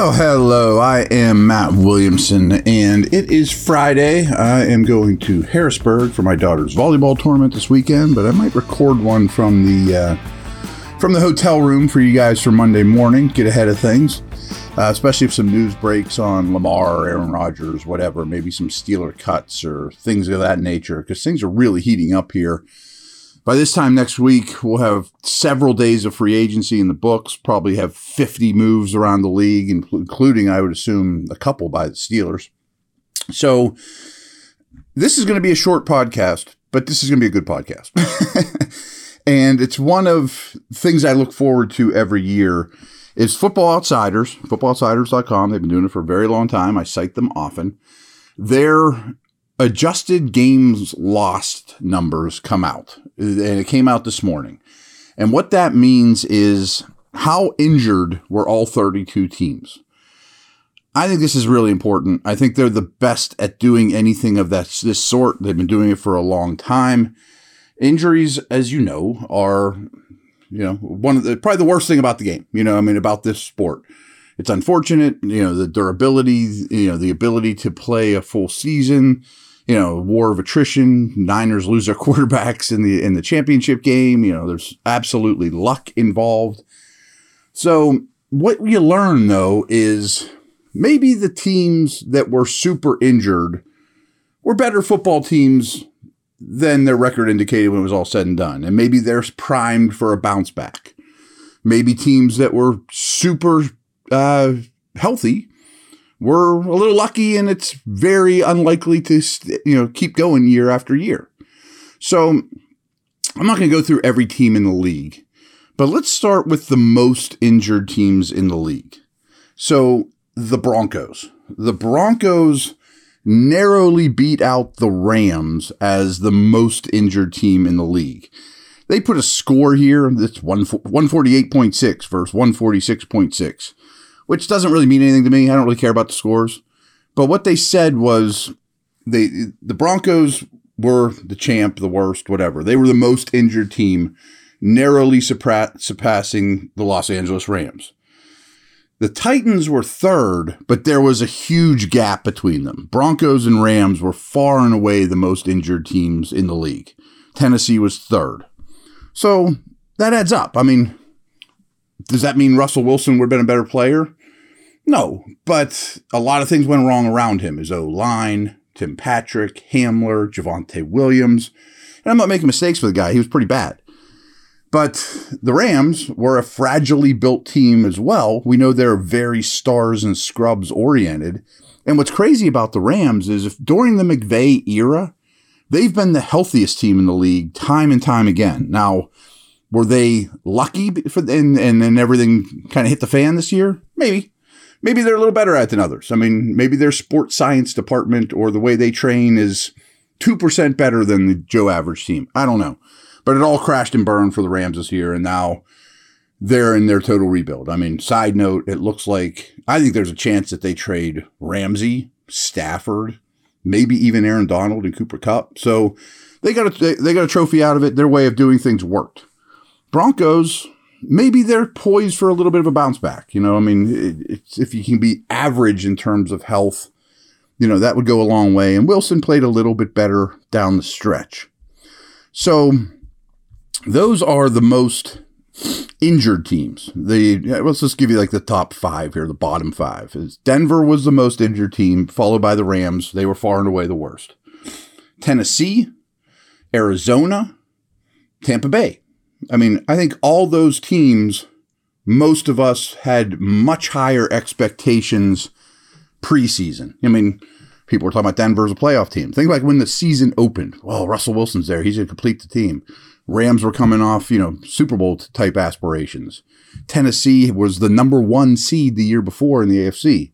Well, hello. I am Matt Williamson, and it is Friday. I am going to Harrisburg for my daughter's volleyball tournament this weekend, but I might record one from the uh, from the hotel room for you guys for Monday morning. Get ahead of things, uh, especially if some news breaks on Lamar, Aaron Rodgers, whatever. Maybe some Steeler cuts or things of that nature, because things are really heating up here by this time next week, we'll have several days of free agency in the books, probably have 50 moves around the league, including, I would assume, a couple by the Steelers. So, this is going to be a short podcast, but this is going to be a good podcast. and it's one of things I look forward to every year is Football Outsiders, footballoutsiders.com. They've been doing it for a very long time. I cite them often. Their adjusted games lost numbers come out, and it came out this morning. And what that means is how injured were all 32 teams. I think this is really important. I think they're the best at doing anything of that this sort. They've been doing it for a long time. Injuries, as you know, are you know one of the probably the worst thing about the game. You know, I mean about this sport. It's unfortunate. You know the durability. You know the ability to play a full season you know, war of attrition. Niners lose their quarterbacks in the in the championship game. You know, there's absolutely luck involved. So what you learn though is maybe the teams that were super injured were better football teams than their record indicated when it was all said and done. And maybe they're primed for a bounce back. Maybe teams that were super uh, healthy we're a little lucky and it's very unlikely to you know keep going year after year. So I'm not going to go through every team in the league, but let's start with the most injured teams in the league. So the Broncos. The Broncos narrowly beat out the Rams as the most injured team in the league. They put a score here that's 148.6 versus 146.6 which doesn't really mean anything to me. I don't really care about the scores. But what they said was they the Broncos were the champ, the worst, whatever. They were the most injured team, narrowly surpassing the Los Angeles Rams. The Titans were third, but there was a huge gap between them. Broncos and Rams were far and away the most injured teams in the league. Tennessee was third. So that adds up. I mean, does that mean Russell Wilson would have been a better player? No, but a lot of things went wrong around him. His O line, Tim Patrick, Hamler, Javonte Williams. And I'm not making mistakes for the guy. He was pretty bad. But the Rams were a fragilely built team as well. We know they're very stars and scrubs oriented. And what's crazy about the Rams is if during the McVay era, they've been the healthiest team in the league time and time again. Now, were they lucky for and and then everything kind of hit the fan this year? Maybe maybe they're a little better at than others. I mean, maybe their sports science department or the way they train is 2% better than the Joe average team. I don't know. But it all crashed and burned for the Rams this year, and now they're in their total rebuild. I mean, side note, it looks like I think there's a chance that they trade Ramsey, Stafford, maybe even Aaron Donald and Cooper Kupp. So they got a they got a trophy out of it. Their way of doing things worked. Broncos, maybe they're poised for a little bit of a bounce back. You know, I mean, if you can be average in terms of health, you know, that would go a long way. And Wilson played a little bit better down the stretch. So those are the most injured teams. The let's just give you like the top five here, the bottom five. Is Denver was the most injured team, followed by the Rams. They were far and away the worst. Tennessee, Arizona, Tampa Bay. I mean, I think all those teams, most of us had much higher expectations preseason. I mean, people were talking about Denver as a playoff team. Think like when the season opened. Well, Russell Wilson's there. He's going to complete the team. Rams were coming off, you know, Super Bowl type aspirations. Tennessee was the number one seed the year before in the AFC.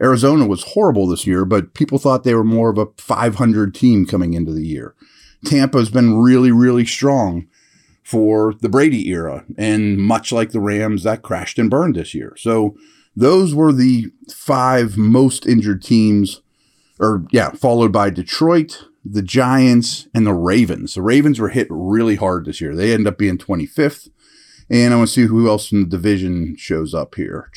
Arizona was horrible this year, but people thought they were more of a 500 team coming into the year. Tampa's been really, really strong for the Brady era. And much like the Rams, that crashed and burned this year. So those were the five most injured teams, or yeah, followed by Detroit, the Giants, and the Ravens. The Ravens were hit really hard this year. They end up being 25th. And I want to see who else in the division shows up here.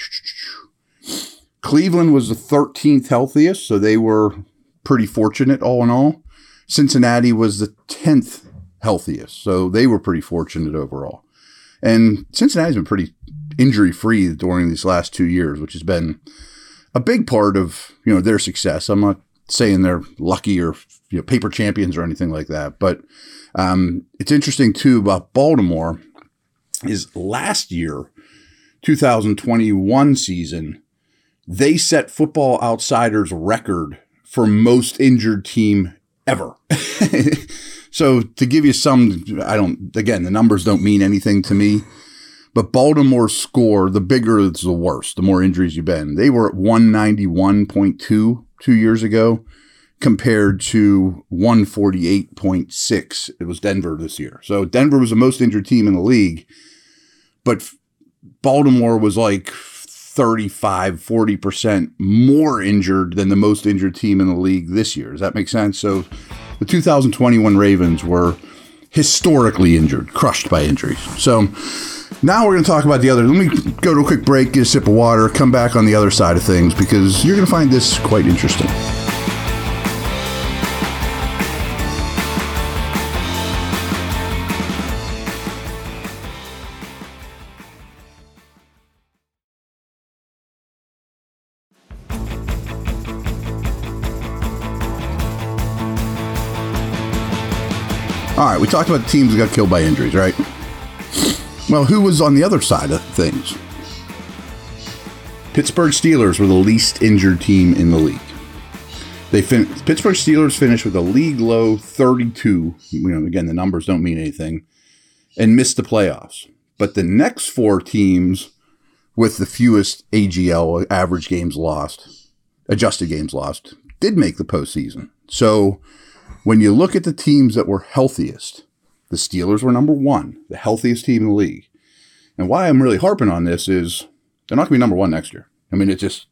Cleveland was the 13th healthiest, so they were pretty fortunate all in all. Cincinnati was the 10th healthiest, so they were pretty fortunate overall. And Cincinnati's been pretty injury free during these last two years, which has been a big part of you know their success. I'm not saying they're lucky or you know paper champions or anything like that, but um, it's interesting too about Baltimore is last year, 2021 season, they set Football Outsiders record for most injured team ever. so to give you some, I don't, again, the numbers don't mean anything to me, but Baltimore's score, the bigger it's the worse, the more injuries you've been. They were at 191.2 two years ago compared to 148.6. It was Denver this year. So Denver was the most injured team in the league, but Baltimore was like 35, 40% more injured than the most injured team in the league this year. Does that make sense? So the 2021 Ravens were historically injured, crushed by injuries. So now we're going to talk about the other. Let me go to a quick break, get a sip of water, come back on the other side of things because you're going to find this quite interesting. All right, we talked about teams that got killed by injuries, right? Well, who was on the other side of things? Pittsburgh Steelers were the least injured team in the league. They fin- Pittsburgh Steelers finished with a league low 32. You know, again, the numbers don't mean anything, and missed the playoffs. But the next four teams with the fewest AGL average games lost, adjusted games lost, did make the postseason. So when you look at the teams that were healthiest, the Steelers were number one, the healthiest team in the league. And why I'm really harping on this is they're not going to be number one next year. I mean, it's just,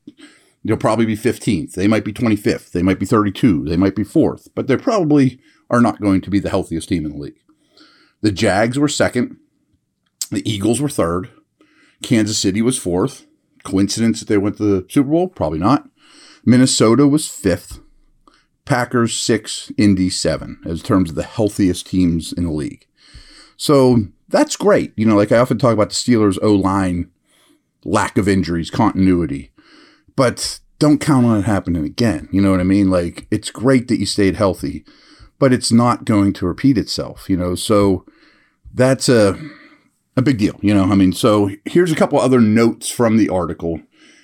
they'll probably be 15th. They might be 25th. They might be 32. They might be fourth, but they probably are not going to be the healthiest team in the league. The Jags were second. The Eagles were third. Kansas City was fourth. Coincidence that they went to the Super Bowl? Probably not. Minnesota was fifth. Packers six, Indy seven, as terms of the healthiest teams in the league. So that's great. You know, like I often talk about the Steelers O line, lack of injuries, continuity, but don't count on it happening again. You know what I mean? Like it's great that you stayed healthy, but it's not going to repeat itself. You know, so that's a a big deal. You know, I mean, so here's a couple other notes from the article,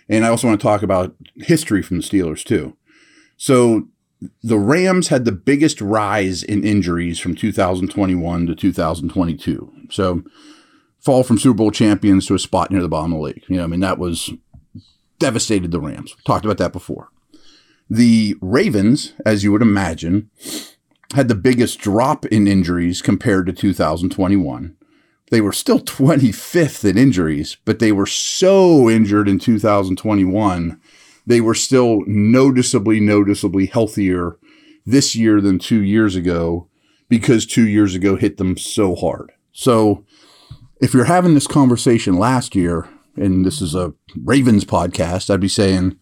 and I also want to talk about history from the Steelers too. So the Rams had the biggest rise in injuries from 2021 to 2022. So, fall from Super Bowl champions to a spot near the bottom of the league. You know, I mean, that was devastated the Rams. Talked about that before. The Ravens, as you would imagine, had the biggest drop in injuries compared to 2021. They were still 25th in injuries, but they were so injured in 2021 they were still noticeably, noticeably healthier this year than two years ago because two years ago hit them so hard. So if you're having this conversation last year, and this is a Ravens podcast, I'd be saying,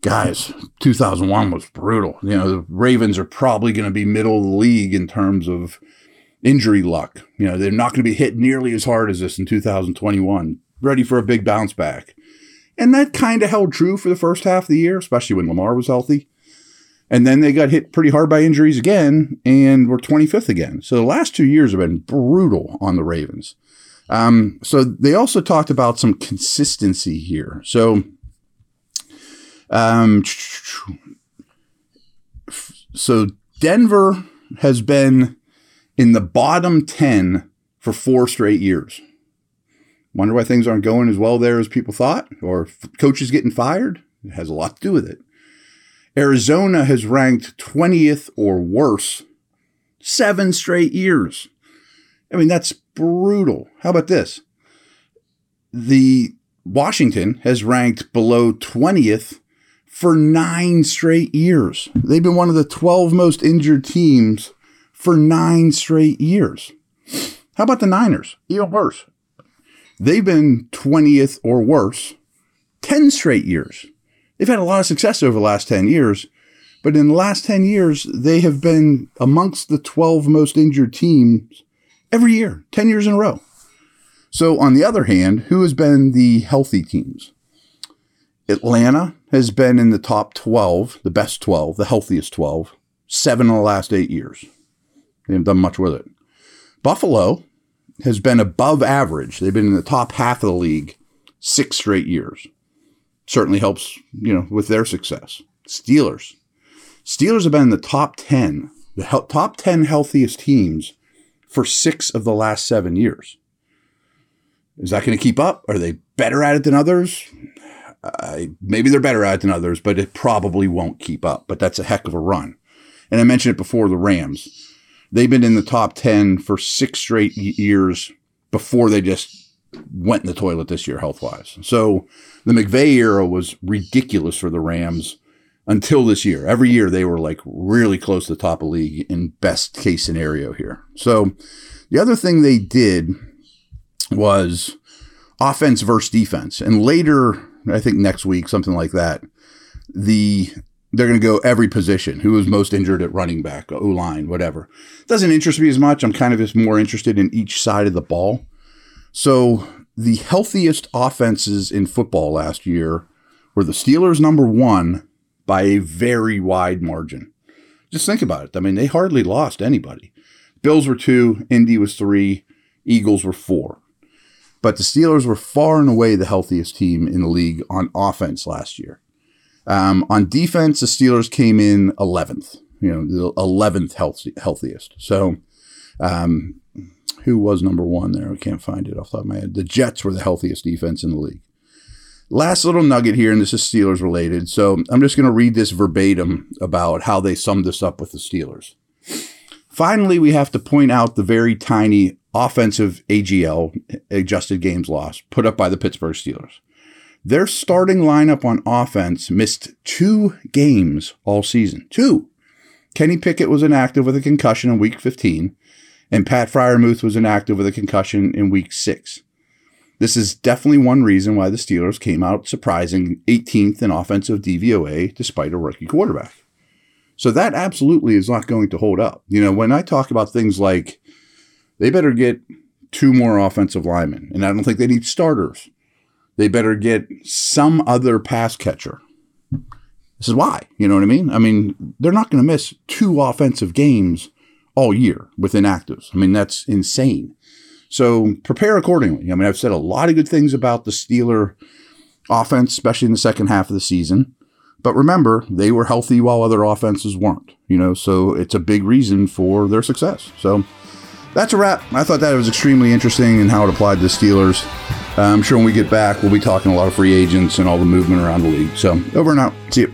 guys, 2001 was brutal. You know, the Ravens are probably going to be middle of the league in terms of injury luck. You know, they're not going to be hit nearly as hard as this in 2021. Ready for a big bounce back. And that kind of held true for the first half of the year, especially when Lamar was healthy. And then they got hit pretty hard by injuries again and were 25th again. So the last two years have been brutal on the Ravens. Um, so they also talked about some consistency here. So, um, so Denver has been in the bottom 10 for four straight years. Wonder why things aren't going as well there as people thought, or coaches getting fired? It has a lot to do with it. Arizona has ranked 20th or worse seven straight years. I mean, that's brutal. How about this? The Washington has ranked below 20th for nine straight years. They've been one of the 12 most injured teams for nine straight years. How about the Niners? Even worse. They've been 20th or worse 10 straight years. They've had a lot of success over the last 10 years, but in the last 10 years, they have been amongst the 12 most injured teams every year, 10 years in a row. So, on the other hand, who has been the healthy teams? Atlanta has been in the top 12, the best 12, the healthiest 12, seven in the last eight years. They haven't done much with it. Buffalo has been above average. They've been in the top half of the league six straight years. Certainly helps, you know, with their success. Steelers. Steelers have been in the top 10, the he- top 10 healthiest teams for six of the last seven years. Is that going to keep up? Are they better at it than others? Uh, maybe they're better at it than others, but it probably won't keep up. But that's a heck of a run. And I mentioned it before the Rams. They've been in the top 10 for six straight years before they just went in the toilet this year, health wise. So the McVay era was ridiculous for the Rams until this year. Every year they were like really close to the top of the league in best case scenario here. So the other thing they did was offense versus defense. And later, I think next week, something like that, the they're going to go every position. Who was most injured at running back, uh, O line, whatever. Doesn't interest me as much. I'm kind of just more interested in each side of the ball. So the healthiest offenses in football last year were the Steelers number one by a very wide margin. Just think about it. I mean, they hardly lost anybody. Bills were two, Indy was three, Eagles were four. But the Steelers were far and away the healthiest team in the league on offense last year. Um, on defense, the Steelers came in 11th, you know, the 11th healthy, healthiest. So, um, who was number one there? I can't find it off the top of my head. The Jets were the healthiest defense in the league. Last little nugget here, and this is Steelers related. So I'm just going to read this verbatim about how they summed this up with the Steelers. Finally, we have to point out the very tiny offensive AGL, adjusted games lost, put up by the Pittsburgh Steelers. Their starting lineup on offense missed two games all season. Two. Kenny Pickett was inactive with a concussion in week 15, and Pat Freiermuth was inactive with a concussion in week six. This is definitely one reason why the Steelers came out surprising 18th in offensive DVOA despite a rookie quarterback. So that absolutely is not going to hold up. You know, when I talk about things like they better get two more offensive linemen, and I don't think they need starters. They better get some other pass catcher. This is why. You know what I mean? I mean, they're not going to miss two offensive games all year with inactives. I mean, that's insane. So prepare accordingly. I mean, I've said a lot of good things about the Steeler offense, especially in the second half of the season. But remember, they were healthy while other offenses weren't, you know, so it's a big reason for their success. So that's a wrap. I thought that was extremely interesting and how it applied to the Steelers. Uh, I'm sure when we get back, we'll be talking a lot of free agents and all the movement around the league. So over and out. See you.